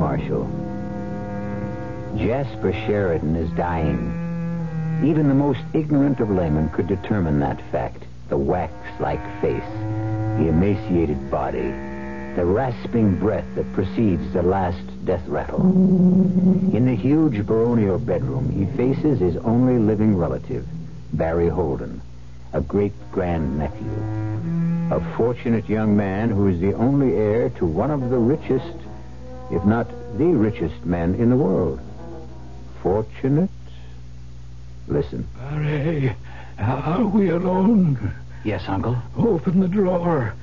I'm Marshall. Jasper Sheridan is dying. Even the most ignorant of laymen could determine that fact. The wax-like face, the emaciated body, the rasping breath that precedes the last death rattle. In the huge baronial bedroom, he faces his only living relative, Barry Holden, a great-grand-nephew. A fortunate young man who is the only heir to one of the richest, if not the richest man in the world. Fortunate? Listen. Barry, are we alone? Yes, Uncle. Open the drawer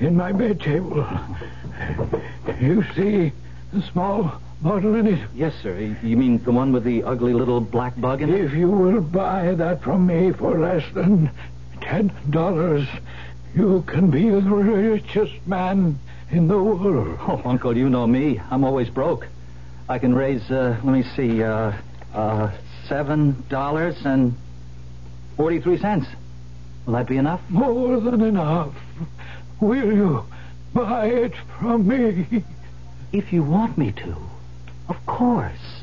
in my bed table. You see the small bottle in it? Yes, sir. You mean the one with the ugly little black bug in it? If you will buy that from me for less than ten dollars, you can be the richest man in the world. Oh, Uncle, you know me. I'm always broke. I can raise, uh, let me see, uh, uh, seven dollars and forty-three cents. Will that be enough? More than enough. Will you buy it from me? If you want me to, of course.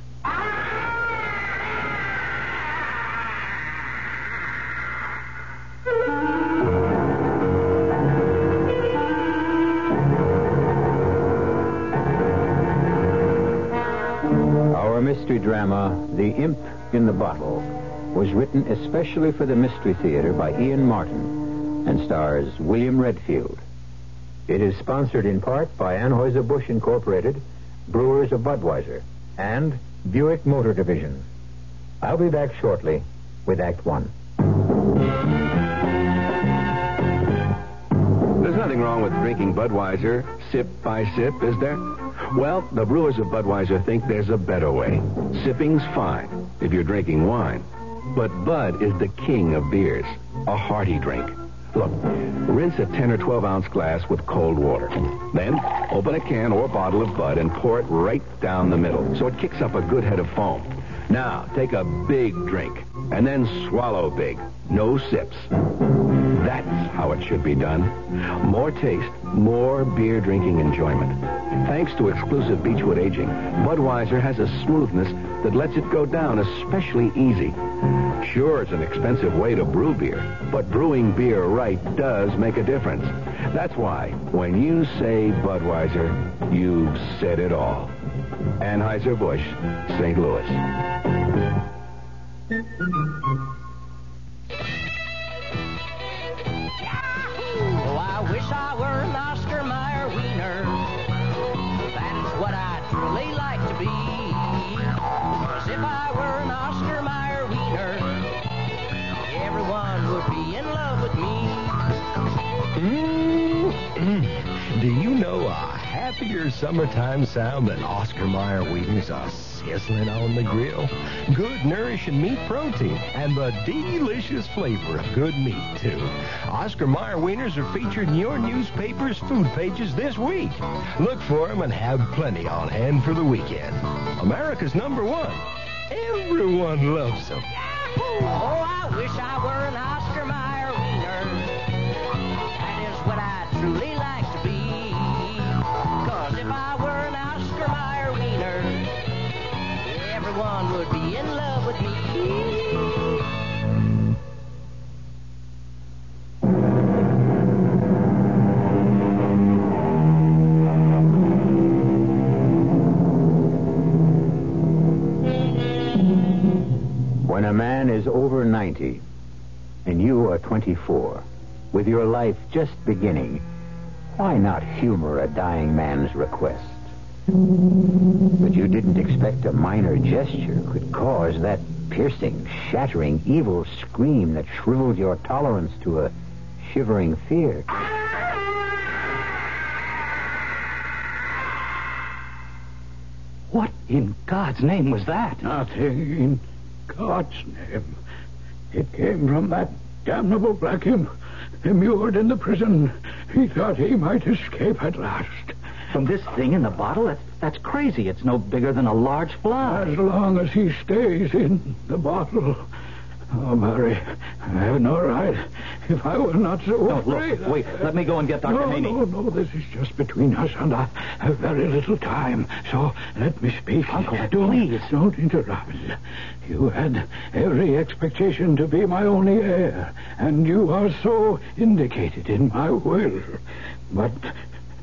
Drama, The Imp in the Bottle, was written especially for the Mystery Theater by Ian Martin and stars William Redfield. It is sponsored in part by Anheuser-Busch Incorporated, Brewers of Budweiser, and Buick Motor Division. I'll be back shortly with Act One. There's nothing wrong with drinking Budweiser sip by sip, is there? Well, the brewers of Budweiser think there's a better way. Sipping's fine. if you're drinking wine. But Bud is the king of beers, a hearty drink. Look, rinse a 10 or 12 ounce glass with cold water. Then open a can or bottle of Bud and pour it right down the middle so it kicks up a good head of foam. Now, take a big drink and then swallow big. No sips. That's how it should be done. More taste, more beer drinking enjoyment. Thanks to exclusive Beechwood aging, Budweiser has a smoothness that lets it go down especially easy. Sure, it's an expensive way to brew beer, but brewing beer right does make a difference. That's why when you say Budweiser, you've said it all. Anheuser-Busch, St. Louis. Oscar Mayer wiener. That's what I'd like to be. 'Cause if I were an Oscar Mayer wiener, everyone would be in love with me. Mm-mm. Do you know a happier summertime sound than Oscar Mayer wieners sizzling on the grill? Good nourishing meat protein and the delicious flavor of good meat, too. Oscar Mayer wieners are featured in your newspaper's food pages this week. Look for them and have plenty on hand for the weekend. America's number one. Everyone loves them. Oh, I wish I were an Oscar Mayer wiener. That is what I'd truly When a man is over 90 and you are 24, with your life just beginning, why not humor a dying man's request? But you didn't expect a minor gesture could cause that piercing, shattering, evil scream that shriveled your tolerance to a shivering fear. What in God's name was that? Nothing in God's name. It came from that damnable black imp immured in the prison. He thought he might escape at last. From this thing in the bottle? That's, that's crazy. It's no bigger than a large fly. As long as he stays in the bottle. Oh, Barry, I have no right. If I were not so No, afraid. look, wait. Let me go and get Dr. No, Haney. no, no. This is just between us, and I have very little time. So let me speak. Uncle, don't, please. Don't interrupt. You had every expectation to be my only heir, and you are so indicated in my will. But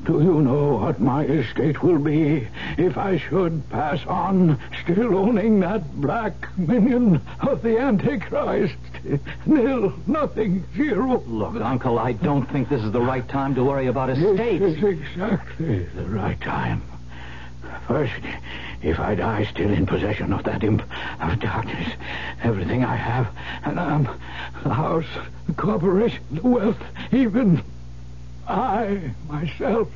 do you know what my estate will be if I should pass on still owning that black minion of the Antichrist? Nil, nothing, zero. Look, Uncle, I don't think this is the right time to worry about estates. This is exactly the right time. First, if I die still in possession of that imp of darkness, everything I have, and um, the house, the corporation, the wealth, even I myself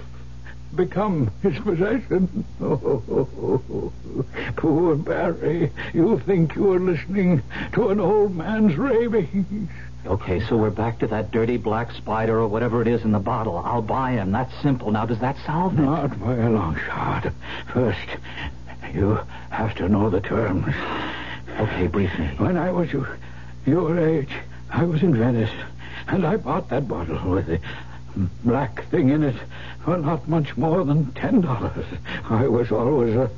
become his possession. Oh, poor Barry, you think you are listening to an old man's ravings. Okay, so we're back to that dirty black spider or whatever it is in the bottle. I'll buy him. That's simple. Now, does that solve it? Not by a long shot. First, you have to know the terms. Okay, brief me. When I was your, your age, I was in Venice, and I bought that bottle with the black thing in it for not much more than ten dollars. I was always a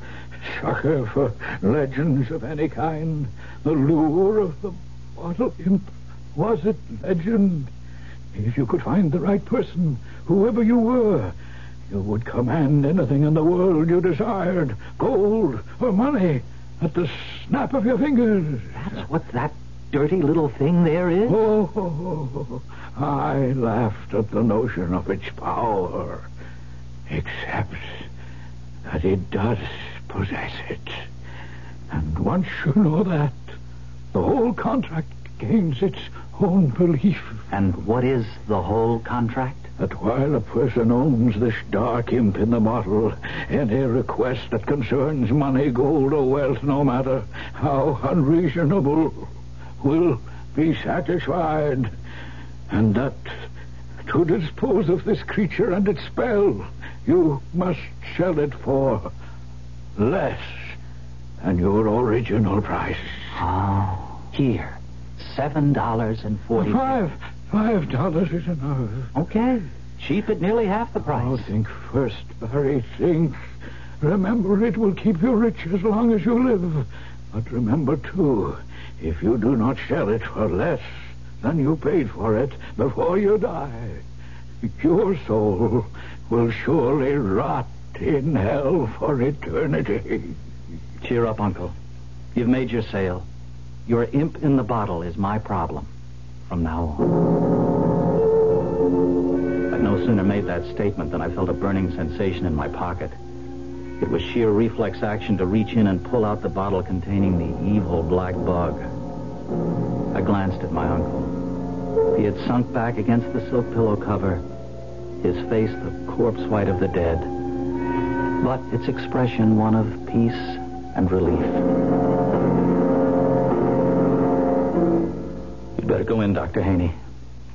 sucker for legends of any kind. The lure of the bottle imp was it legend. If you could find the right person, whoever you were, you would command anything in the world you desired, gold or money, at the snap of your fingers. That's what that dirty little thing there is? Oh, I laughed at the notion of its power, except that it does possess it. And once you know that, the whole contract gains its own belief. And what is the whole contract? that while a person owns this dark imp in the bottle, any request that concerns money, gold, or wealth, no matter how unreasonable, will be satisfied. And that to dispose of this creature and its spell, you must sell it for less than your original price. Oh, here. Seven dollars and forty. Five. Five dollars is enough. Okay. Cheap at nearly half the price. Oh, think first, Barry. Think. Remember, it will keep you rich as long as you live. But remember, too, if you do not sell it for less than you paid for it before you die, your soul will surely rot in hell for eternity. Cheer up, Uncle. You've made your sale. Your imp in the bottle is my problem from now on. I'd no sooner made that statement than I felt a burning sensation in my pocket. It was sheer reflex action to reach in and pull out the bottle containing the evil black bug. I glanced at my uncle. He had sunk back against the silk pillow cover, his face the corpse white of the dead, but its expression one of peace and relief. You'd better go in, Dr. Haney.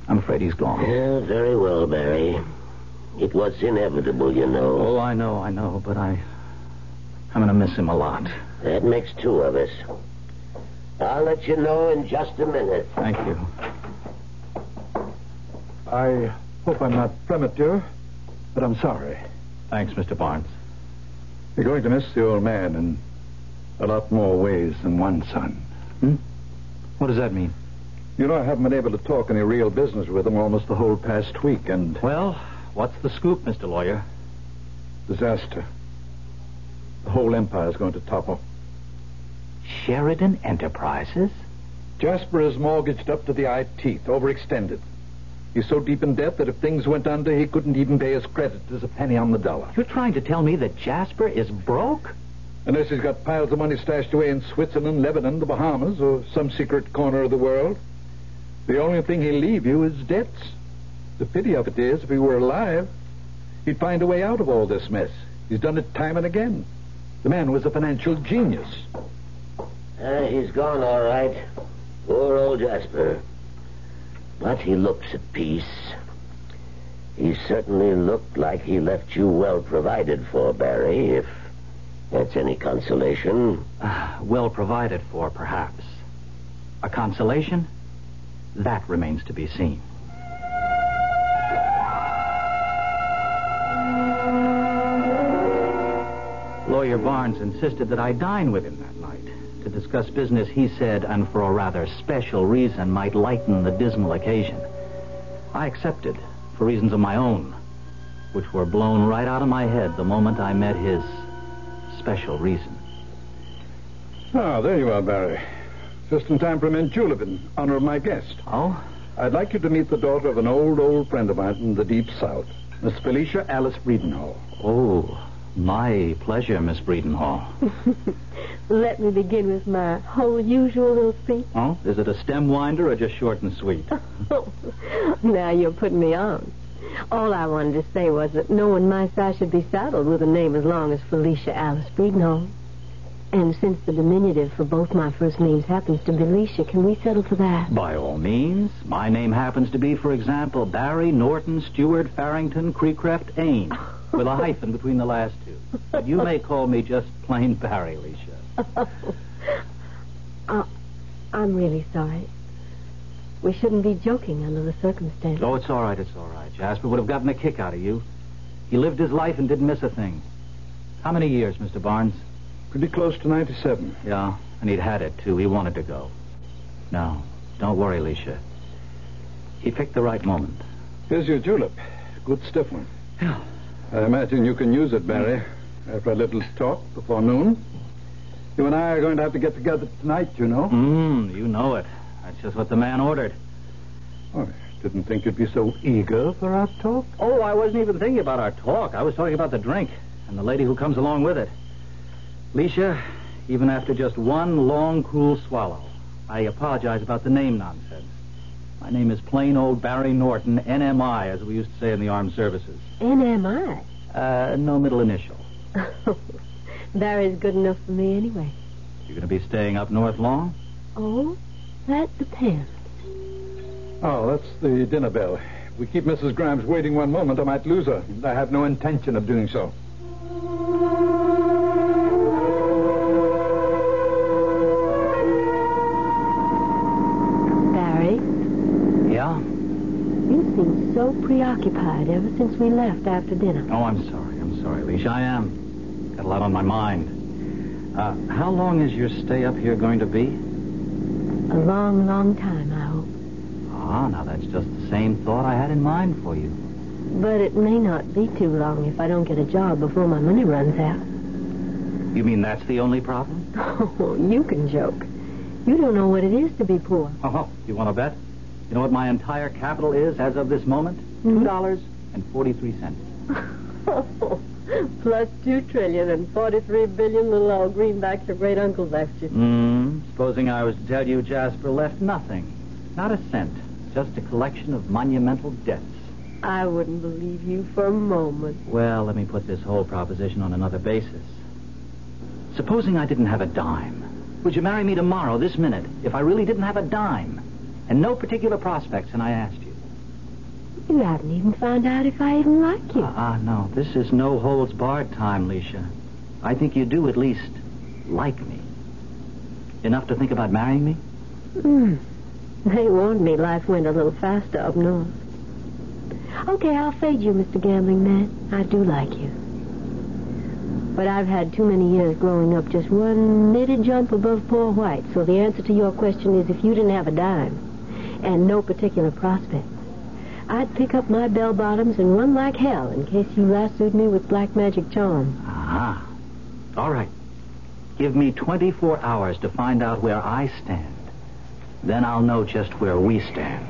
I'm afraid he's gone. Yeah, very well, Barry. It was inevitable, you know. Oh, I know, I know, but I. I'm going to miss him a lot. That makes two of us. I'll let you know in just a minute. Thank you. I hope I'm not premature, but I'm sorry. Thanks, Mr. Barnes. You're going to miss the old man in a lot more ways than one, son. Hmm? What does that mean? You know, I haven't been able to talk any real business with him almost the whole past week, and. Well, what's the scoop, Mr. Lawyer? Disaster. The whole empire's going to topple. Sheridan Enterprises? Jasper is mortgaged up to the eye teeth, overextended. He's so deep in debt that if things went under, he couldn't even pay his creditors a penny on the dollar. You're trying to tell me that Jasper is broke? Unless he's got piles of money stashed away in Switzerland, Lebanon, the Bahamas, or some secret corner of the world. The only thing he'll leave you is debts. The pity of it is, if he were alive, he'd find a way out of all this mess. He's done it time and again. The man was a financial genius. Uh, he's gone, all right. Poor old Jasper. But he looks at peace. He certainly looked like he left you well provided for, Barry, if that's any consolation. Uh, well provided for, perhaps. A consolation? That remains to be seen. Lawyer Barnes insisted that I dine with him that night to discuss business he said, and for a rather special reason, might lighten the dismal occasion. I accepted, for reasons of my own, which were blown right out of my head the moment I met his special reason. Ah, there you are, Barry. Just in time for a mint julep in honor of my guest. Oh? I'd like you to meet the daughter of an old, old friend of mine from the Deep South, Miss Felicia Alice Breedenhall. Oh, my pleasure, Miss Breedenhall. Let me begin with my whole usual little speech. Oh, is it a stem winder or just short and sweet? now you're putting me on. All I wanted to say was that no one my size should be saddled with a name as long as Felicia Alice Breedenhall. And since the diminutive for both my first names happens to be Alicia, can we settle for that? By all means. My name happens to be, for example, Barry Norton Stewart Farrington Creecraft Ain, with a hyphen between the last two. But you may call me just plain Barry, Alicia. uh, I'm really sorry. We shouldn't be joking under the circumstances. Oh, it's all right, it's all right. Jasper would have gotten a kick out of you. He lived his life and didn't miss a thing. How many years, Mr. Barnes? Pretty close to 97. Yeah, and he'd had it, too. He wanted to go. No, don't worry, Alicia. He picked the right moment. Here's your julep. Good stiff one. Yeah. I imagine you can use it, Barry, after a little talk before noon. You and I are going to have to get together tonight, you know. Mmm, you know it. That's just what the man ordered. Oh, I didn't think you'd be so eager for our talk. Oh, I wasn't even thinking about our talk. I was talking about the drink and the lady who comes along with it. Alicia, even after just one long, cool swallow, I apologize about the name nonsense. My name is plain old Barry Norton, NMI, as we used to say in the armed services. NMI. Uh, no middle initial. Barry's good enough for me anyway. You're going to be staying up north long? Oh, that depends. Oh, that's the dinner bell. If we keep Mrs. Grimes waiting one moment, I might lose her. I have no intention of doing so. Preoccupied ever since we left after dinner. Oh, I'm sorry. I'm sorry, Alicia. I am. Got a lot on my mind. Uh, how long is your stay up here going to be? A long, long time, I hope. Ah, now that's just the same thought I had in mind for you. But it may not be too long if I don't get a job before my money runs out. You mean that's the only problem? Oh, you can joke. You don't know what it is to be poor. Oh, you want to bet? You know what my entire capital is as of this moment? Two dollars and forty-three cents. Plus two trillion and forty-three billion little old greenbacks your great uncle left you. Hmm. Supposing I was to tell you Jasper left nothing, not a cent, just a collection of monumental debts. I wouldn't believe you for a moment. Well, let me put this whole proposition on another basis. Supposing I didn't have a dime. Would you marry me tomorrow, this minute, if I really didn't have a dime? And no particular prospects, and I asked you. You haven't even found out if I even like you. Ah, no. This is no holds barred time, Leisha. I think you do at least like me. Enough to think about marrying me? Hmm. They warned me life went a little faster up north. Okay, I'll fade you, Mr. Gambling Man. I do like you. But I've had too many years growing up just one knitted jump above poor white. So the answer to your question is if you didn't have a dime and no particular prospects, I'd pick up my bell bottoms and run like hell in case you lassoed me with black magic charm. Ah. All right. Give me 24 hours to find out where I stand. Then I'll know just where we stand.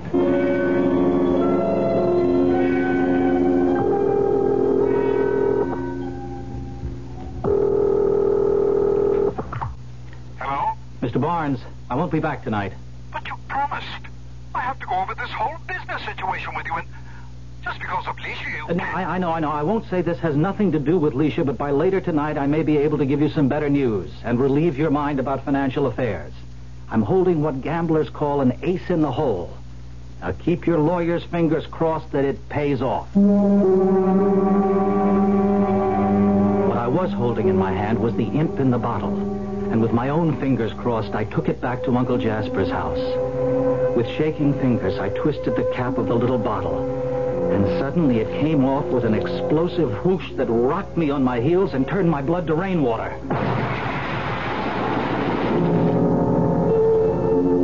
Hello? Mr. Barnes, I won't be back tonight. But you promised. Have to go over this whole business situation with you, and just because of Leisha, you... No, I, I know, I know. I won't say this has nothing to do with Leisha, but by later tonight I may be able to give you some better news and relieve your mind about financial affairs. I'm holding what gamblers call an ace in the hole. Now keep your lawyer's fingers crossed that it pays off. What I was holding in my hand was the imp in the bottle. And with my own fingers crossed, I took it back to Uncle Jasper's house. With shaking fingers, I twisted the cap of the little bottle. And suddenly it came off with an explosive whoosh that rocked me on my heels and turned my blood to rainwater.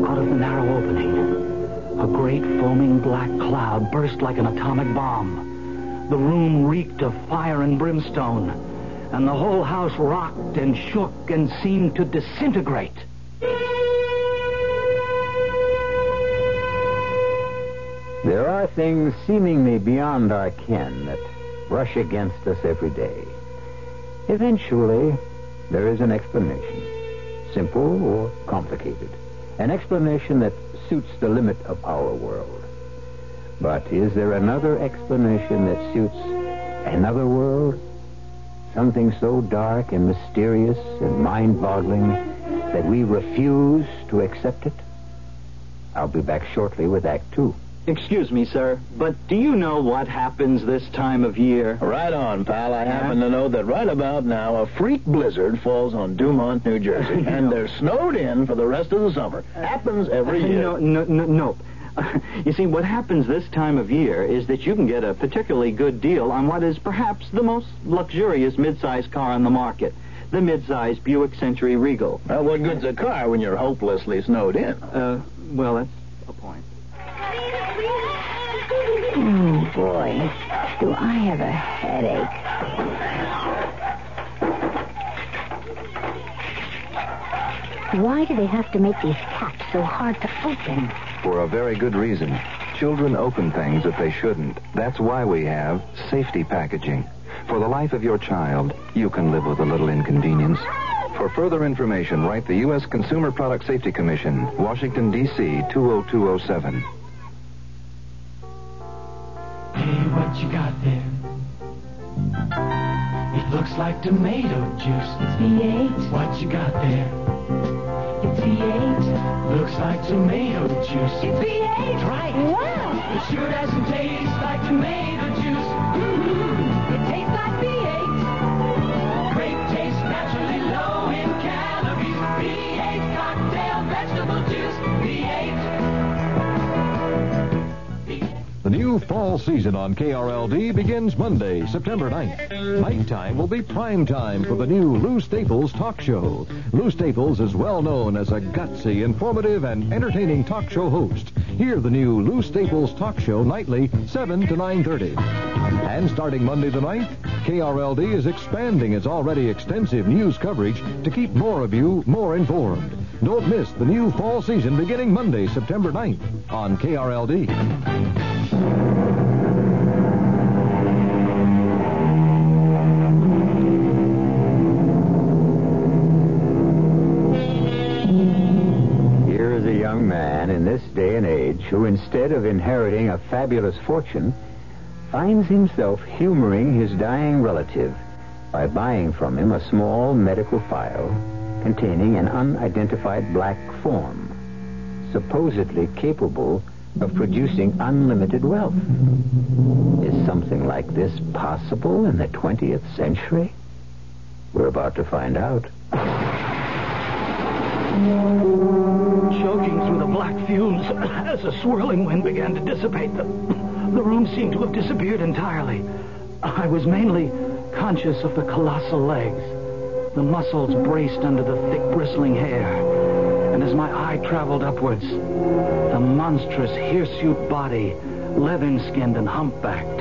Out of the narrow opening, a great foaming black cloud burst like an atomic bomb. The room reeked of fire and brimstone, and the whole house rocked and shook and seemed to disintegrate. There are things seemingly beyond our ken that rush against us every day. Eventually, there is an explanation, simple or complicated. An explanation that suits the limit of our world. But is there another explanation that suits another world? Something so dark and mysterious and mind-boggling that we refuse to accept it? I'll be back shortly with Act Two. Excuse me, sir, but do you know what happens this time of year? Right on, pal. I happen to know that right about now a freak blizzard falls on Dumont, New Jersey, and they're snowed in for the rest of the summer. Uh, happens every year. No, no, no, no. You see, what happens this time of year is that you can get a particularly good deal on what is perhaps the most luxurious midsize car on the market. The midsize Buick Century Regal. Well, what good's a car when you're hopelessly snowed in? Uh, well, that's a point. Oh, boy. Do I have a headache. Why do they have to make these caps so hard to open? for a very good reason. Children open things if they shouldn't. That's why we have safety packaging. For the life of your child, you can live with a little inconvenience. For further information, write the U.S. Consumer Product Safety Commission, Washington, D.C. 20207. Hey, what you got there? It looks like tomato juice. It's V8. What you got there? It's V8. Looks like tomato juice. It's V8. Right. Wow. It sure doesn't taste like tomato new fall season on KRLD begins Monday, September 9th. Nighttime will be prime time for the new Lou Staples talk show. Lou Staples is well known as a gutsy, informative, and entertaining talk show host. Hear the new Lou Staples talk show nightly, 7 to 9.30. And starting Monday the 9th, KRLD is expanding its already extensive news coverage to keep more of you more informed. Don't miss the new fall season beginning Monday, September 9th on KRLD. Who, instead of inheriting a fabulous fortune, finds himself humoring his dying relative by buying from him a small medical file containing an unidentified black form, supposedly capable of producing unlimited wealth. Is something like this possible in the 20th century? We're about to find out. Choking through the black fumes as a swirling wind began to dissipate them. The room seemed to have disappeared entirely. I was mainly conscious of the colossal legs, the muscles braced under the thick bristling hair, and as my eye traveled upwards, the monstrous hirsute body, leathern-skinned and humpbacked.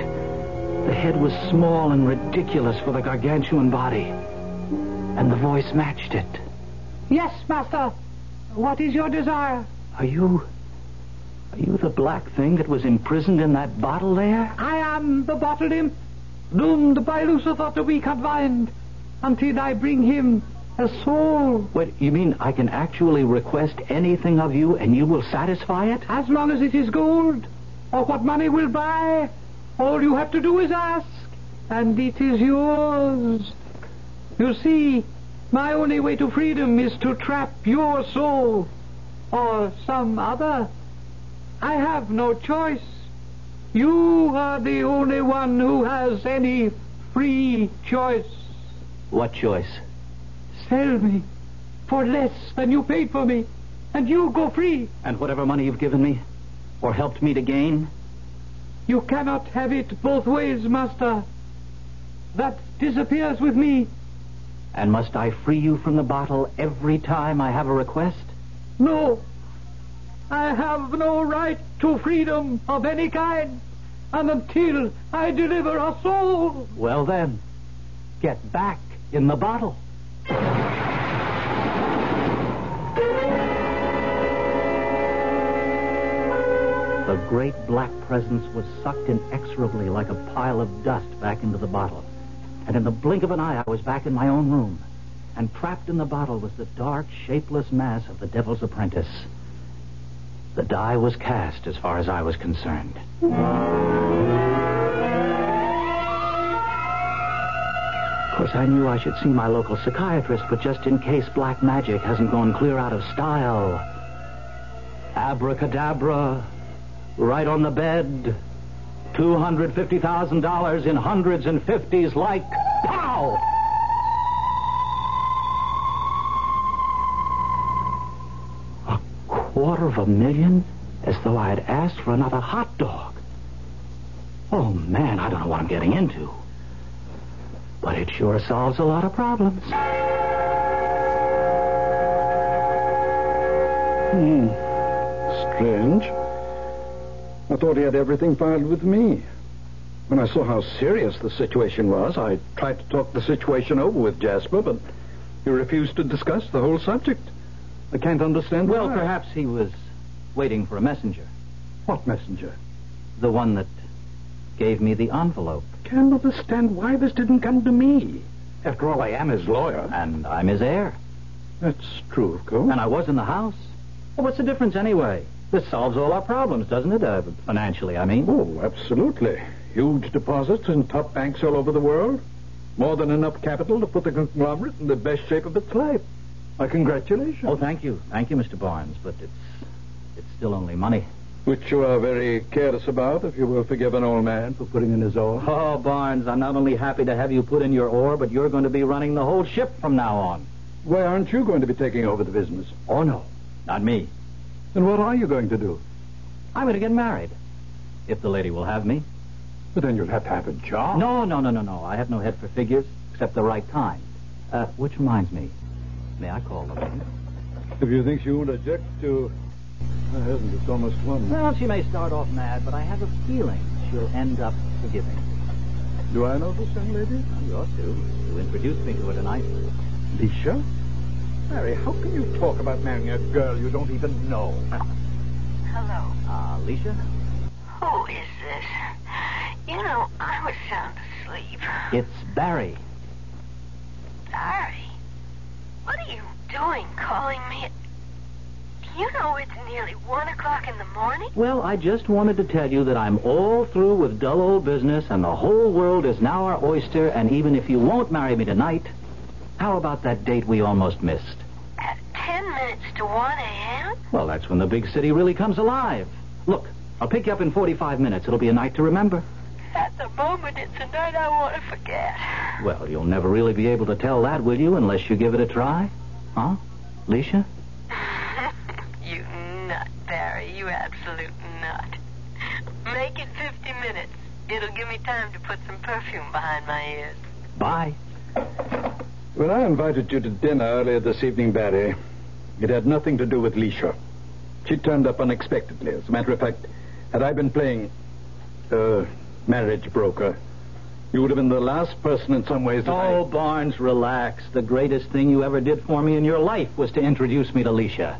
The head was small and ridiculous for the gargantuan body, and the voice matched it. Yes, master. What is your desire? Are you... Are you the black thing that was imprisoned in that bottle there? I am the bottle imp, doomed by Lucifer to be confined until I bring him a soul. What, you mean I can actually request anything of you and you will satisfy it? As long as it is gold, or what money will buy, all you have to do is ask, and it is yours. You see, my only way to freedom is to trap your soul, or some other. I have no choice. You are the only one who has any free choice. What choice? Sell me for less than you paid for me, and you go free. And whatever money you've given me, or helped me to gain? You cannot have it both ways, master. That disappears with me. And must I free you from the bottle every time I have a request? No. I have no right to freedom of any kind, and until I deliver a soul. Well then, get back in the bottle. The great black presence was sucked inexorably like a pile of dust back into the bottle. And in the blink of an eye, I was back in my own room. And trapped in the bottle was the dark, shapeless mass of the Devil's Apprentice. The die was cast as far as I was concerned. Of course, I knew I should see my local psychiatrist, but just in case black magic hasn't gone clear out of style. Abracadabra, right on the bed. $250,000 in hundreds and fifties like pow! A quarter of a million? As though I had asked for another hot dog. Oh, man, I don't know what I'm getting into. But it sure solves a lot of problems. Hmm. Strange. I thought he had everything filed with me. When I saw how serious the situation was, I tried to talk the situation over with Jasper, but he refused to discuss the whole subject. I can't understand Well, why. perhaps he was waiting for a messenger. What messenger? The one that gave me the envelope. Can't understand why this didn't come to me. After all, I am his lawyer. And I'm his heir. That's true, of course. And I was in the house. Well, what's the difference anyway? This solves all our problems, doesn't it? Uh, financially, I mean. Oh, absolutely. Huge deposits in top banks all over the world. More than enough capital to put the conglomerate in the best shape of its life. My congratulations. Oh, thank you. Thank you, Mr. Barnes. But it's it's still only money. Which you are very careless about, if you will forgive an old man for putting in his oar. Oh, Barnes, I'm not only happy to have you put in your oar, but you're going to be running the whole ship from now on. Why aren't you going to be taking over the business? Oh, no. Not me. Then what are you going to do? I'm going to get married. If the lady will have me. But then you'll have to have a job. No, no, no, no, no. I have no head for figures, except the right kind. Uh, which reminds me. May I call the lady? If you think she won't object to... I hasn't. It's almost one. Well, she may start off mad, but I have a feeling she'll end up forgiving. Do I know this young lady? You ought to. You introduced me to her tonight. Alicia? Barry, how can you talk about marrying a girl you don't even know? Hello. Uh, Alicia? Who is this? You know, I was sound asleep. It's Barry. Barry, what are you doing calling me? You know it's nearly one o'clock in the morning. Well, I just wanted to tell you that I'm all through with dull old business, and the whole world is now our oyster, and even if you won't marry me tonight, how about that date we almost missed? Ten minutes to one a.m. Well, that's when the big city really comes alive. Look, I'll pick you up in 45 minutes. It'll be a night to remember. At the moment, it's a night I want to forget. Well, you'll never really be able to tell that, will you, unless you give it a try? Huh? Alicia? you nut, Barry. You absolute nut. Make it fifty minutes. It'll give me time to put some perfume behind my ears. Bye. When I invited you to dinner earlier this evening, Barry, it had nothing to do with Leisha. She turned up unexpectedly. As a matter of fact, had I been playing uh, marriage broker, you would have been the last person in some ways I... Oh, Barnes, relax. The greatest thing you ever did for me in your life was to introduce me to Alicia.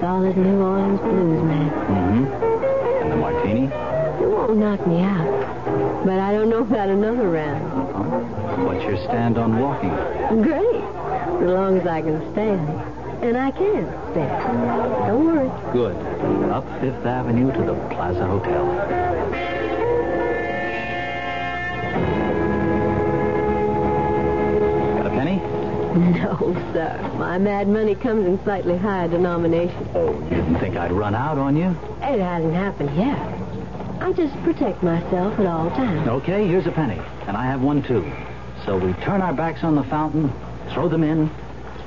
Solid New Orleans blues, man. Mm-hmm. And the martini? It won't knock me out. But I don't know about another round. What's your stand on walking? Great. As long as I can stand. And I can stand. Don't worry. Good. Up Fifth Avenue to the Plaza Hotel. No, sir. My mad money comes in slightly higher denomination. Oh, you didn't think I'd run out on you? It hasn't happened yet. I just protect myself at all times. Okay, here's a penny. And I have one, too. So we turn our backs on the fountain, throw them in,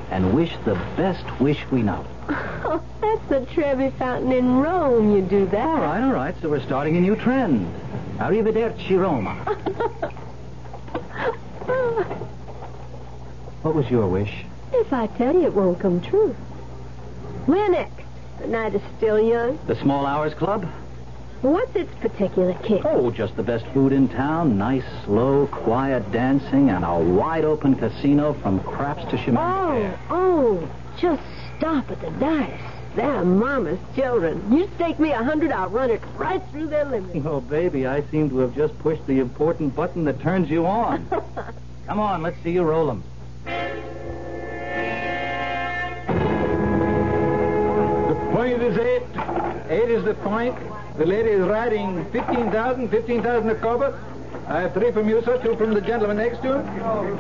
and wish the best wish we know. Oh, that's the Trevi Fountain in Rome. You do that. All right, all right. So we're starting a new trend. Arrivederci, Roma. What was your wish? If I tell you, it won't come true. Where next? The night is still young. The Small Hours Club? What's its particular kick? Oh, just the best food in town, nice, slow, quiet dancing, and a wide open casino from craps to Oh, chemin. oh, just stop at the dice. They're mama's children. You stake me a hundred, I'll run it right through their limit. Oh, baby, I seem to have just pushed the important button that turns you on. Come on, let's see you roll 'em. The point is eight. Eight is the point. The lady is riding 15,000, 15,000 a cover. I have three from you, sir, two from the gentleman next to him.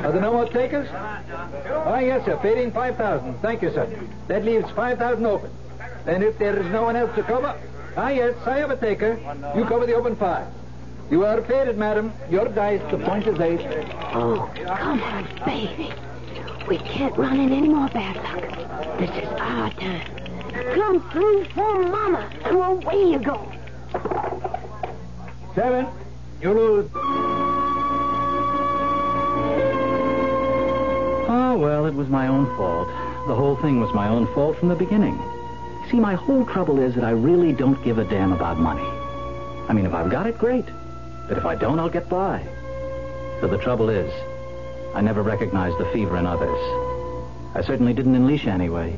Are there no more takers? Oh, yes, sir. Fading 5,000. Thank you, sir. That leaves 5,000 open. And if there is no one else to cover, ah, yes, I have a taker. You cover the open five. You are faded, madam. Your dice, the point is eight. Oh, come on, baby. We can't run in any more bad luck. This is our time. Come through for Mama, and away you go. Seven. You lose. Oh, well, it was my own fault. The whole thing was my own fault from the beginning. See, my whole trouble is that I really don't give a damn about money. I mean, if I've got it, great. But if I don't, I'll get by. So the trouble is, I never recognized the fever in others. I certainly didn't in Leisha anyway.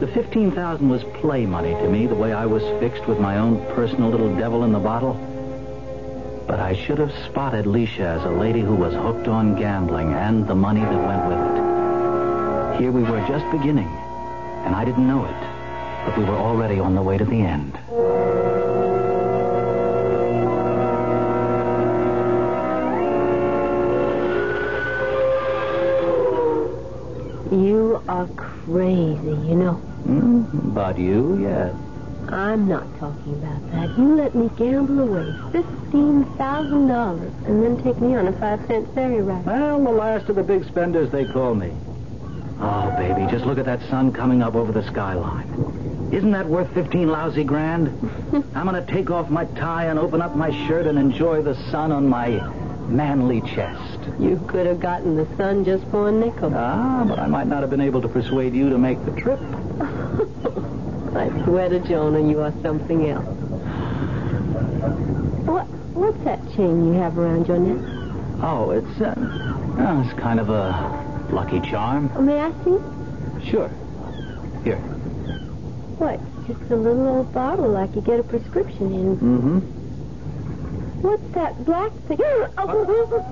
The 15000 was play money to me, the way I was fixed with my own personal little devil in the bottle. But I should have spotted Leisha as a lady who was hooked on gambling and the money that went with it. Here we were just beginning, and I didn't know it, but we were already on the way to the end. You are crazy, you know. Mm, but you, yes. I'm not talking about that. You let me gamble away $15,000 and then take me on a five cent ferry ride. Well, the last of the big spenders, they call me. Oh, baby, just look at that sun coming up over the skyline. Isn't that worth 15 lousy grand? I'm going to take off my tie and open up my shirt and enjoy the sun on my manly chest. You could have gotten the sun just for a nickel. Ah, but I might not have been able to persuade you to make the trip. I swear to Jonah, you are something else. What, what's that chain you have around your neck? Oh, it's, uh, oh, it's kind of a lucky charm. Oh, may I see? Sure. Here. What? Just a little old bottle like you get a prescription in. Mm-hmm. What's that black thing? Oh,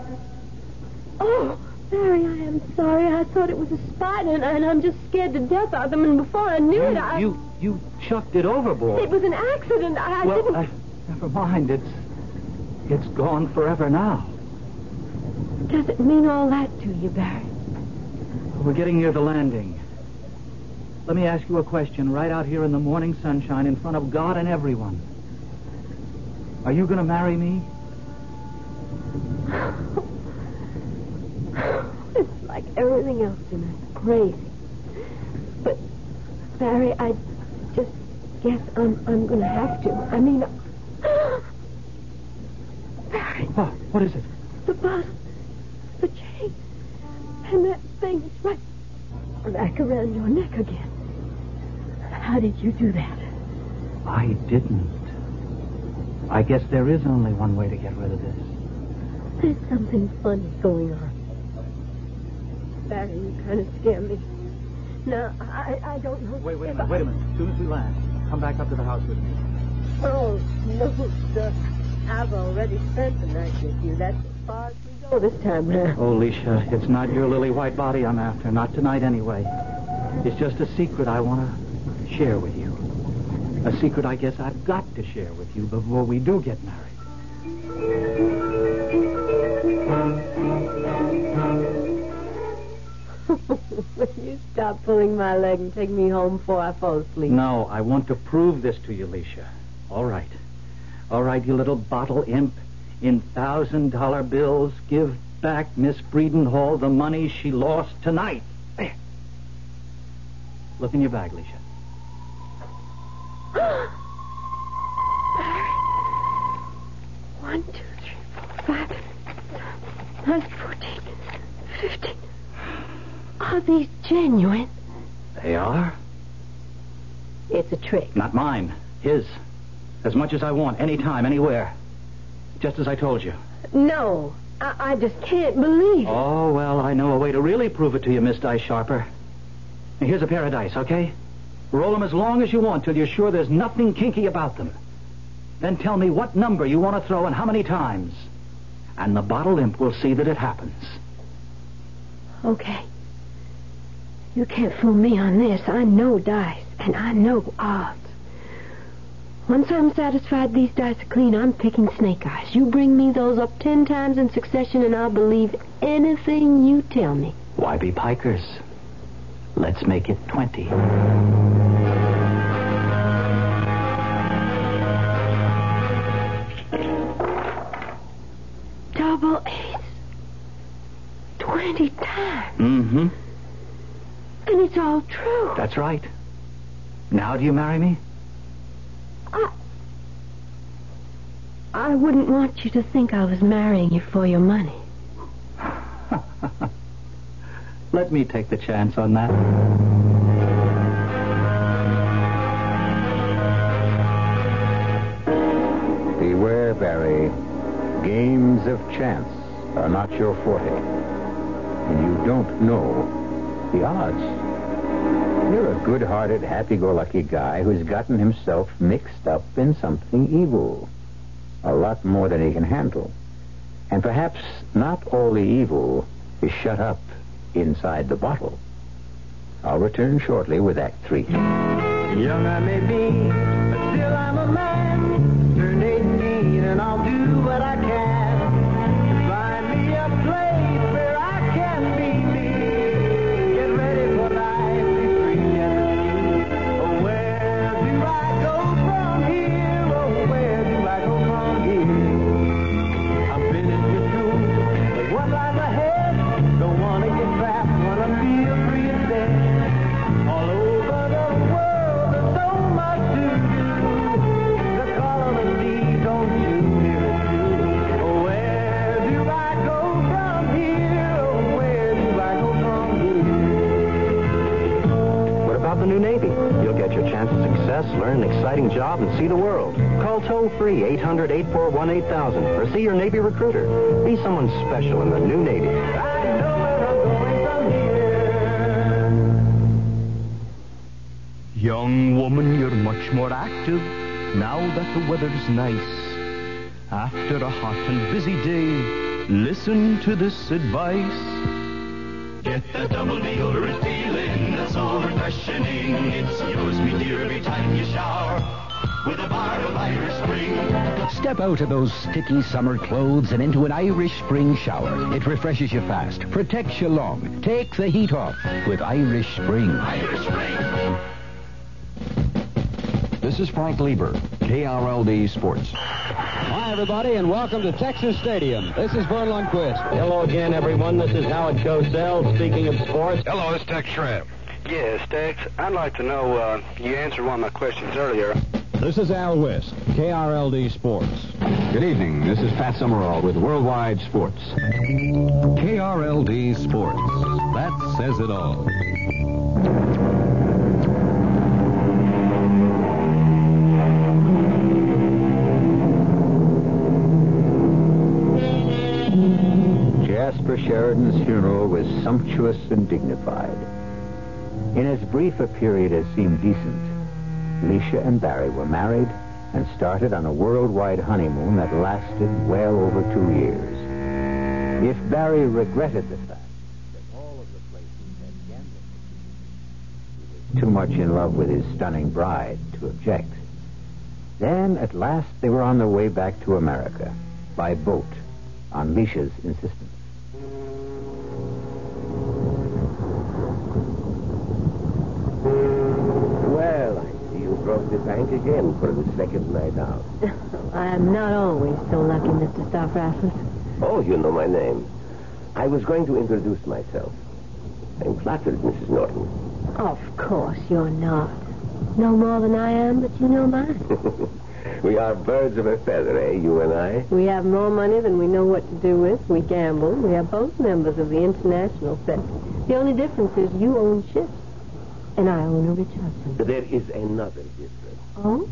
oh, Barry, I am sorry. I thought it was a spider, and, and I'm just scared to death of them. And before I knew it, I... You, you chucked it overboard. It was an accident. I, I well, didn't... I, never mind. It's, it's gone forever now. Does it mean all that to you, Barry? We're getting near the landing. Let me ask you a question right out here in the morning sunshine in front of God and everyone. Are you going to marry me? It's like everything else in tonight. Crazy. But, Barry, I just guess I'm I'm going to have to. I mean... Barry. Oh, what is it? The bottle. The chain. And that thing is right back around your neck again. How did you do that? I didn't. I guess there is only one way to get rid of this. There's something funny going on. Barry, you kind of scare me. No, I, I don't know. Wait, wait a minute, I- wait a minute. As soon as we land, come back up to the house with me. Oh, no, sir. I've already spent the night with you. That's as far as we go this time round. Oh, Alicia, it's not your lily white body I'm after. Not tonight, anyway. It's just a secret I want to share with you. A secret I guess I've got to share with you before we do get married. Will you stop pulling my leg and take me home before I fall asleep? No, I want to prove this to you, Alicia. All right. All right, you little bottle imp. In thousand dollar bills, give back Miss Breedenhall the money she lost tonight. Look in your bag, Alicia. One, two, three, four, five, nine, fourteen, fifteen. Are these genuine? They are? It's a trick. Not mine. His. As much as I want, anytime, anywhere. Just as I told you. No, I, I just can't believe it. Oh, well, I know a way to really prove it to you, Miss Dice Sharper. Now, here's a pair of dice, okay? Roll them as long as you want till you're sure there's nothing kinky about them. Then tell me what number you want to throw and how many times. And the bottle imp will see that it happens. Okay. You can't fool me on this. I know dice, and I know odds. Once I'm satisfied these dice are clean, I'm picking snake eyes. You bring me those up ten times in succession, and I'll believe anything you tell me. Why be pikers? Let's make it 20. Double eights. Twenty times. Mm-hmm. And it's all true. That's right. Now do you marry me? I... I wouldn't want you to think I was marrying you for your money. Let me take the chance on that. Beware, Barry. Games of chance are not your forte. And you don't know the odds. You're a good-hearted, happy-go-lucky guy who's gotten himself mixed up in something evil. A lot more than he can handle. And perhaps not all the evil is shut up inside the bottle. I'll return shortly with Act Three. Young I may be, but still I'm a man. Job, and see the world. Call toll free 800 841 8000 or see your Navy recruiter. Be someone special in the new Navy. Young woman, you're much more active now that the weather's nice. After a hot and busy day, listen to this advice. Get the double deodorant feeling that's so refreshing. It's yours, me dear, every time you shower with a bar of Irish Spring. Step out of those sticky summer clothes and into an Irish Spring shower. It refreshes you fast, protects you long. Take the heat off with Irish Spring. Irish Spring. This is Frank Glieber, KRLD Sports. Hi, everybody, and welcome to Texas Stadium. This is Vern Lundquist. Hello again, everyone. This is Howard Cosell, speaking of sports. Hello, this is Tex Schramm. Yes, Tex. I'd like to know, uh, you answered one of my questions earlier. This is Al Wist, KRLD Sports. Good evening. This is Pat Summerall with Worldwide Sports. KRLD Sports. That says it all. Sheridan's funeral was sumptuous and dignified. In as brief a period as seemed decent, Alicia and Barry were married and started on a worldwide honeymoon that lasted well over two years. If Barry regretted the fact that all of the places had gambling he was too much in love with his stunning bride to object. Then, at last, they were on their way back to America by boat on Leisha's insistence. Well, I see you broke the bank again for the second night out. I'm not always so lucky, Mr. Stavropoulos. Oh, you know my name. I was going to introduce myself. I'm flattered, Mrs. Norton. Of course you're not. No more than I am, but you know mine. we are birds of a feather, eh, you and I? We have more money than we know what to do with. We gamble. We are both members of the international set. The only difference is you own ships, and I own a rich husband. There is another difference. Oh?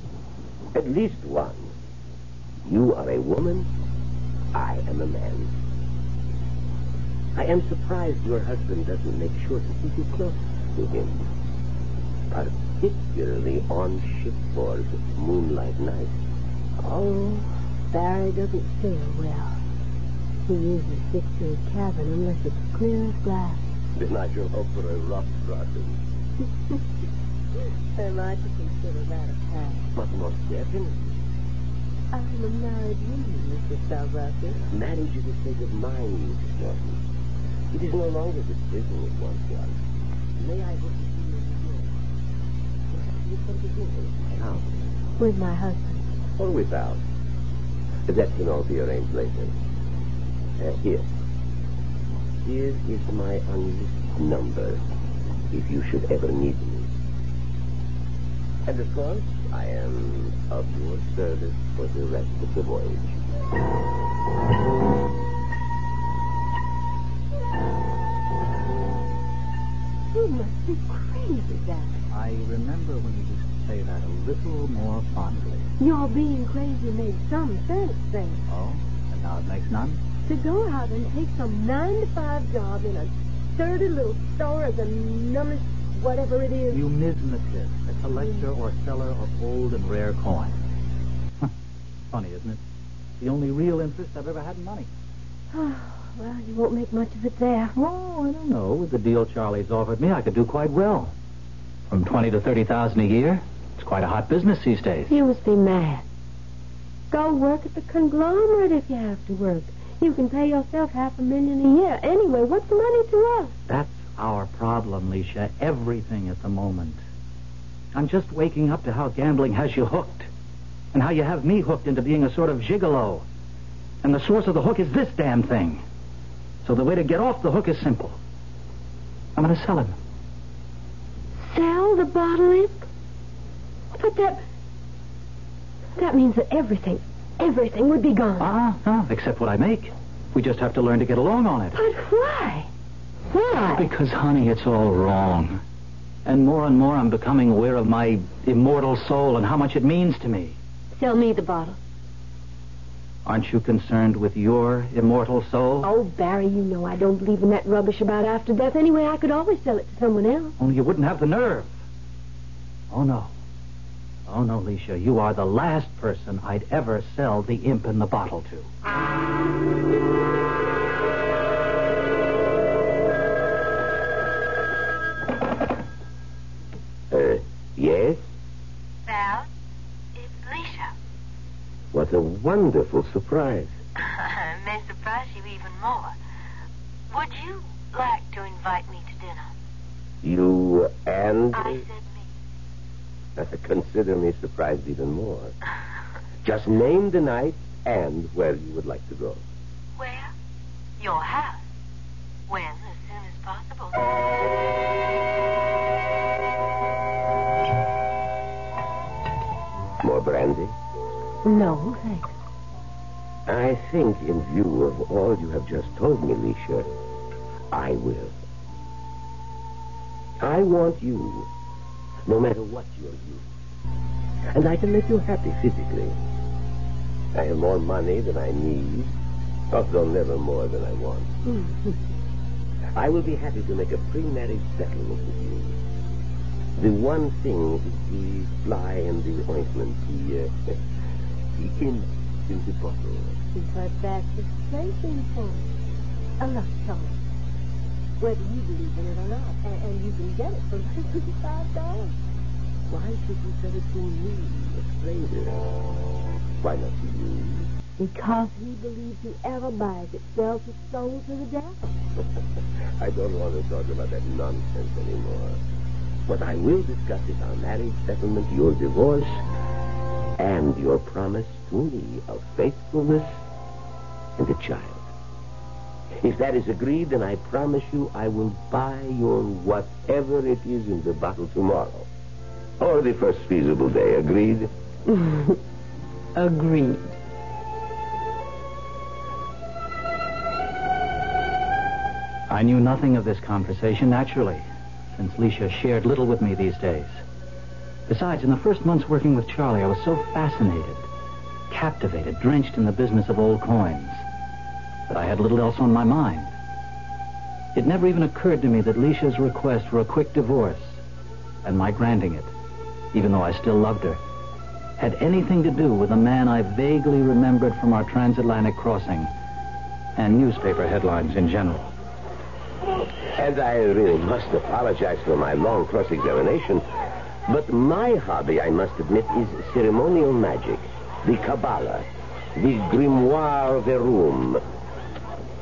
At least one. You are a woman. I am a man. I am surprised your husband doesn't make sure to keep you close to him. Particularly on shipboard moonlight nights. Oh, Barry doesn't sail well. He uses his cabin unless it's clear as glass. Then I shall hope for a rough crossing. Am I to consider that a pass? But most definitely. I'm a married woman, Mr. Stavropoulos. Marriage is a state of mind, Mrs. Norton. It is no longer the prison it once was. May I hope to see you in New York? You come to visit How? With my husband. Or without. That can all be arranged later. Uh, here. Here is my unlisted number, if you should ever need me. And of course, I am of your service for the rest of the voyage. You must be crazy, Barry. I remember when you used to say that a little more fondly. Your being crazy made some sense then. Oh? And now it makes none? To go out and take some nine to five job in a sturdy little store as a whatever it is. You mismatist, a collector or seller of old and rare coins. Funny, isn't it? The only real interest I've ever had in money. Oh, well, you won't make much of it there. Oh, I don't know. With the deal Charlie's offered me, I could do quite well. From twenty to thirty thousand a year. It's quite a hot business these days. You must be mad. Go work at the conglomerate if you have to work. You can pay yourself half a million a year. Anyway, what's the money to us? That's our problem, Leisha. Everything at the moment. I'm just waking up to how gambling has you hooked. And how you have me hooked into being a sort of gigolo. And the source of the hook is this damn thing. So the way to get off the hook is simple. I'm going to sell him. Sell the bottle imp? But that... That means that everything, everything would be gone. Ah, uh except what I make. We just have to learn to get along on it. But why? Why? Because, honey, it's all wrong. And more and more I'm becoming aware of my immortal soul and how much it means to me. Sell me the bottle. Aren't you concerned with your immortal soul? Oh, Barry, you know I don't believe in that rubbish about after death. Anyway, I could always sell it to someone else. Only you wouldn't have the nerve. Oh, no. Oh, no, Leisha. You are the last person I'd ever sell the imp in the bottle to. Uh, yes? Val, it's Leisha. What a wonderful surprise. May surprise you even more. Would you like to invite me to dinner? You and... I said me. Consider me surprised even more. Just name the night and where you would like to go. Where? Your house. When? As soon as possible. More brandy? No, thanks. I think, in view of all you have just told me, Leisha, I will. I want you, no matter what your use. And I can make you happy physically. I have more money than I need, although never more than I want. I will be happy to make a pre-marriage settlement with you. The one thing is the fly in the ointment, the, uh, the imp in the bottle. But that's the plaything for a love song. Whether you believe in it or not. And, and you can get it for $25. Why should you sell it to me, a stranger? Why not to you? Because he believes whoever buys it sells his soul to the devil. I don't want to talk about that nonsense anymore. What I will discuss is our marriage settlement, your divorce, and your promise to me of faithfulness and a child. If that is agreed, then I promise you I will buy your whatever it is in the bottle tomorrow. Or the first feasible day. Agreed? Agreed. I knew nothing of this conversation, naturally, since Leisha shared little with me these days. Besides, in the first months working with Charlie, I was so fascinated, captivated, drenched in the business of old coins, that I had little else on my mind. It never even occurred to me that Leisha's request for a quick divorce, and my granting it, even though I still loved her, had anything to do with a man I vaguely remembered from our transatlantic crossing and newspaper headlines in general. And I really must apologize for my long cross-examination. But my hobby, I must admit, is ceremonial magic. The Kabbalah. The Grimoire Verum.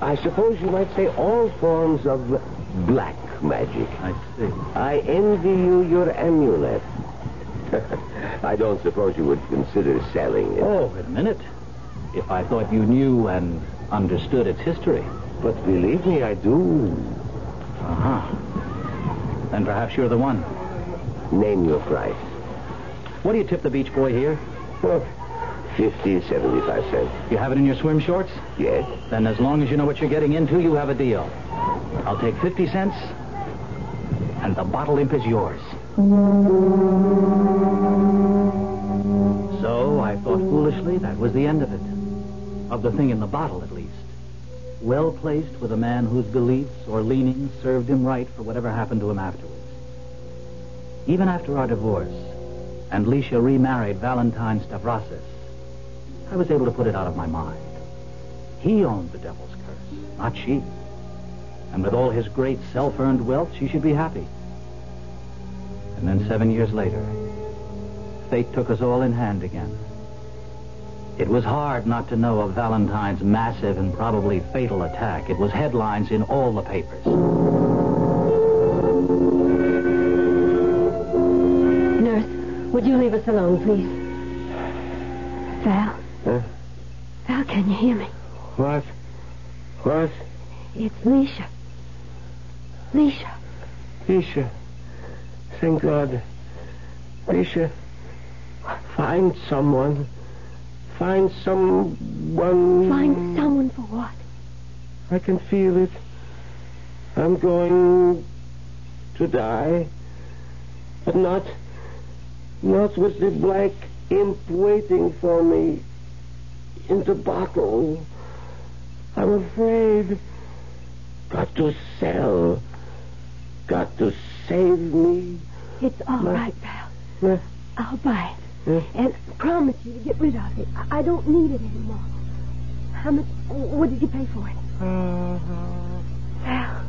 I suppose you might say all forms of black magic. I see. I envy you your amulet. I don't suppose you would consider selling it. Oh, wait a minute. If I thought you knew and understood its history. But believe me, I do. Uh-huh. Then perhaps you're the one. Name your price. What do you tip the beach boy here? Well, 50, 75 cents. You have it in your swim shorts? Yes. Then as long as you know what you're getting into, you have a deal. I'll take 50 cents, and the bottle imp is yours. So I thought foolishly that was the end of it. Of the thing in the bottle, at least. Well placed with a man whose beliefs or leanings served him right for whatever happened to him afterwards. Even after our divorce, and Leisha remarried Valentine Stavrasis, I was able to put it out of my mind. He owned the devil's curse, not she. And with all his great self-earned wealth, she should be happy. And then seven years later, fate took us all in hand again. It was hard not to know of Valentine's massive and probably fatal attack. It was headlines in all the papers. Nurse, would you leave us alone, please? Val? Huh? Val, can you hear me? What? What? It's Leisha. Leisha. Lisha. Thank God. Lisha, find someone. Find someone. Find someone for what? I can feel it. I'm going to die. But not. Not with the black imp waiting for me in the bottle. I'm afraid. Got to sell. Got to save me. It's all No. right, Val. Yeah. I'll buy it. And promise you to get rid of it. I I don't need it anymore. How much? What did you pay for it? Uh, Val,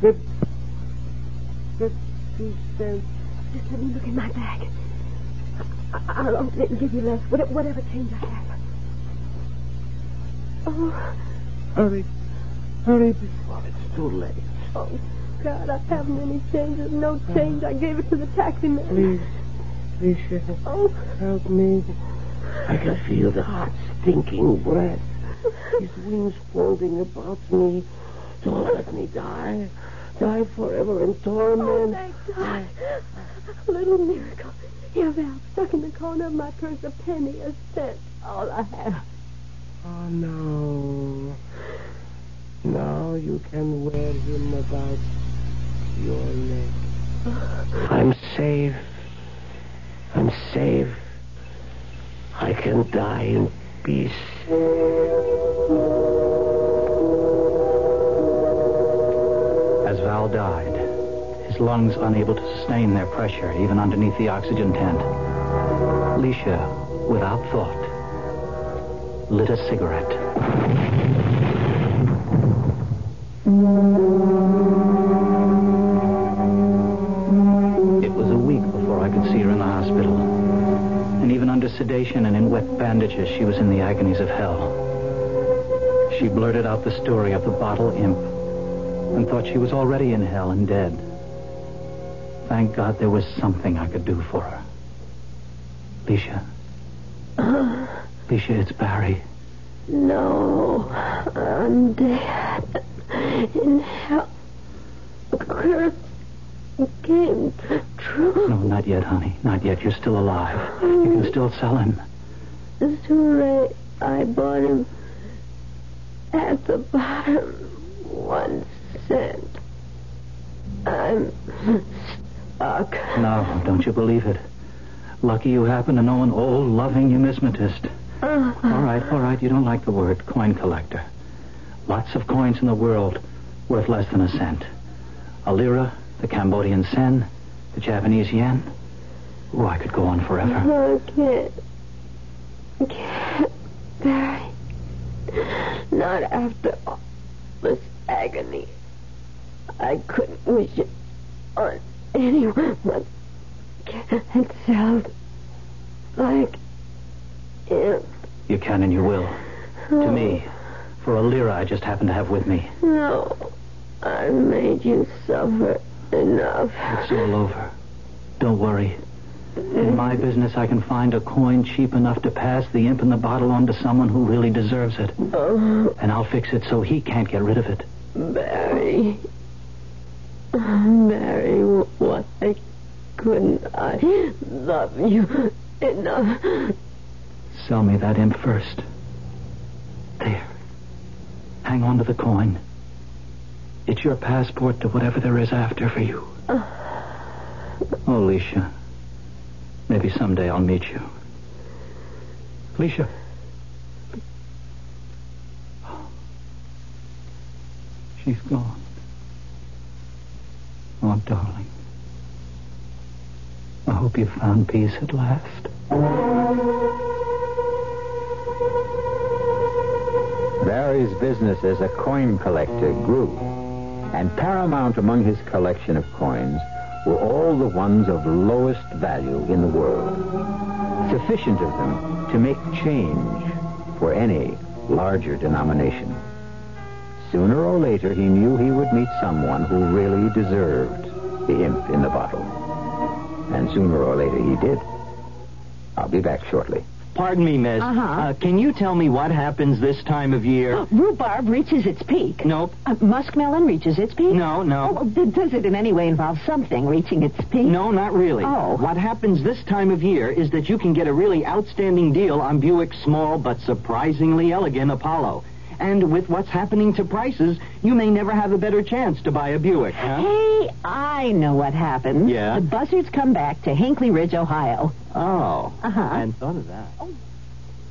Fif- Fifty cents. just let me look in my bag. I'll open it and give you less, whatever change I have. Oh, Hurry. Hurry before it's too late. oh, God, I haven't any change. There's no change. I gave it to the taxi man. Please. Please, Oh. help me. I can feel the hot, stinking breath. His wings folding about me. Don't let me die. Die forever in Oh, torment. thank God. A little miracle. Here, Val, stuck in the corner of my purse, a penny, a cent, all I have. Oh, no. Now you can wear him about your neck. I'm safe. I'm safe. I can die in peace. As Val died, his lungs unable to sustain their pressure even underneath the oxygen tent, Leisha, without thought, lit a cigarette. It was a week before I could see her in the hospital. And even under sedation and in wet bandages, she was in the agonies of hell. She blurted out the story of the bottle imp and thought she was already in hell and dead. Thank God there was something I could do for her. Leisha. Leisha, it's Barry. No, I'm dead. In hell. The curse came true. No, not yet, honey. Not yet. You're still alive. You can still sell him. It's too late. I bought him at the bottom. One cent. I'm stuck. No, don't you believe it. Lucky you happen to know an old, loving numismatist. Uh, All right, all right. You don't like the word coin collector. Lots of coins in the world worth less than a cent. A lira, the Cambodian sen, the Japanese yen. Oh, I could go on forever. I can't. I can't. Barry. Not after all this agony. I couldn't wish it on anyone but it sounds like it. You can and you will. To me, for a lira I just happen to have with me. No, I made you suffer enough. It's all over. Don't worry. In my business, I can find a coin cheap enough to pass the imp in the bottle on to someone who really deserves it. Oh, And I'll fix it so he can't get rid of it. Barry. Barry, why couldn't I love you enough? Sell me that imp first. There. Hang on to the coin. It's your passport to whatever there is after for you. Oh, Alicia. Maybe someday I'll meet you. Alicia. She's gone. Oh, darling. I hope you found peace at last. Barry's business as a coin collector grew, and paramount among his collection of coins were all the ones of lowest value in the world, sufficient of them to make change for any larger denomination. Sooner or later, he knew he would meet someone who really deserved the imp in the bottle. And sooner or later, he did. I'll be back shortly. Pardon me, miss. Uh-huh. Uh, can you tell me what happens this time of year? Rhubarb reaches its peak. Nope. Uh, muskmelon reaches its peak. No, no. Oh, well, d- does it in any way involve something reaching its peak? No, not really. Oh. What happens this time of year is that you can get a really outstanding deal on Buick's small but surprisingly elegant Apollo. And with what's happening to prices, you may never have a better chance to buy a Buick, huh? Hey, I know what happened. Yeah? The buzzards come back to Hinckley Ridge, Ohio. Oh. Uh-huh. I hadn't thought of that. Oh.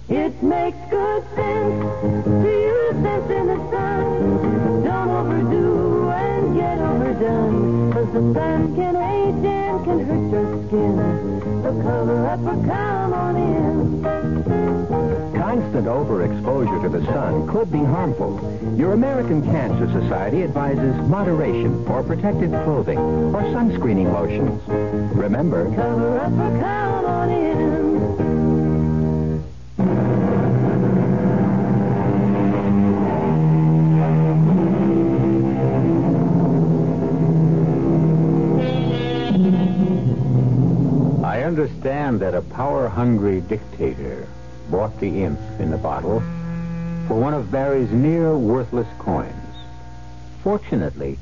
It makes good sense to use sense in the sun. Don't overdo and get overdone. Cause the sun can age and can hurt your skin. So cover up or come on in. Constant overexposure to the sun could be harmful. Your American Cancer Society advises moderation for protective clothing or sunscreening lotions. Remember, Cover up or on in. I understand that a power-hungry dictator bought the imp in the bottle for one of Barry's near worthless coins. Fortunately,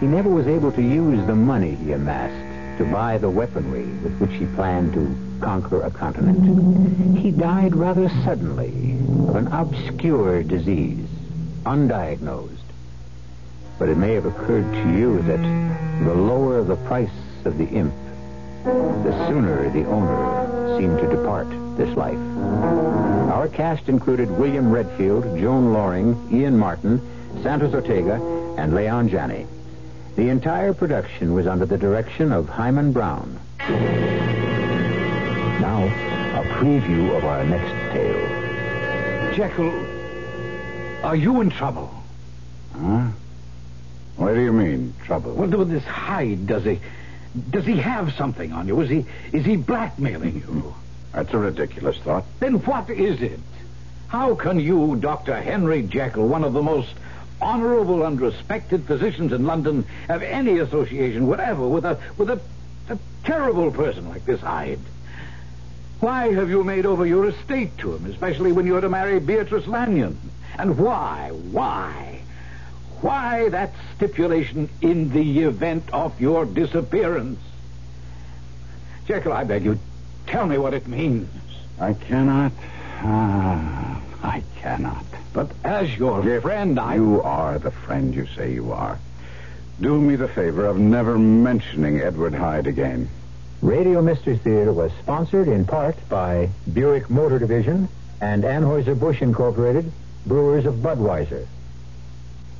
he never was able to use the money he amassed to buy the weaponry with which he planned to conquer a continent. He died rather suddenly of an obscure disease, undiagnosed. But it may have occurred to you that the lower the price of the imp, the sooner the owner seemed to depart this life. Our cast included William Redfield, Joan Lorring, Ian Martin, Santos Ortega, and Leon Janney. The entire production was under the direction of Himan Brown. Now, a preview of our next tale. Jekyll, are you in trouble? Huh? What do you mean, trouble? Well, with this Hyde, does he... Does he have something on you? Is he... Is he blackmailing you? That's a ridiculous thought. Then what is it? How can you, Dr. Henry Jekyll, one of the most honorable and respected physicians in London, have any association whatever with a... with a... a terrible person like this Hyde? Why have you made over your estate to him, especially when you're to marry Beatrice Lanyon? And why, why, why that stipulation in the event of your disappearance? Jekyll, I beg you, tell me what it means. I cannot. Ah, I cannot. But as your friend, I... You are the friend you say you are. Do me the favor of never mentioning Edward Hyde again. Radio Mystery Theater was sponsored in part by Buick Motor Division and Anheuser-Busch Incorporated, brewers of Budweiser.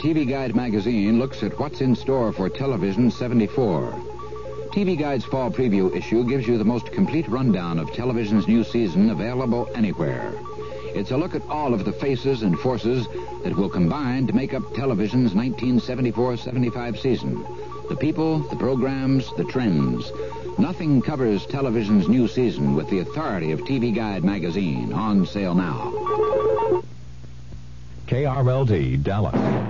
TV Guide magazine looks at what's in store for Television 74. TV Guide's fall preview issue gives you the most complete rundown of television's new season available anywhere. It's a look at all of the faces and forces that will combine to make up television's 1974-75 season. The people, the programs, the trends. Nothing covers television's new season with the authority of TV Guide magazine. On sale now. KRLD Dallas.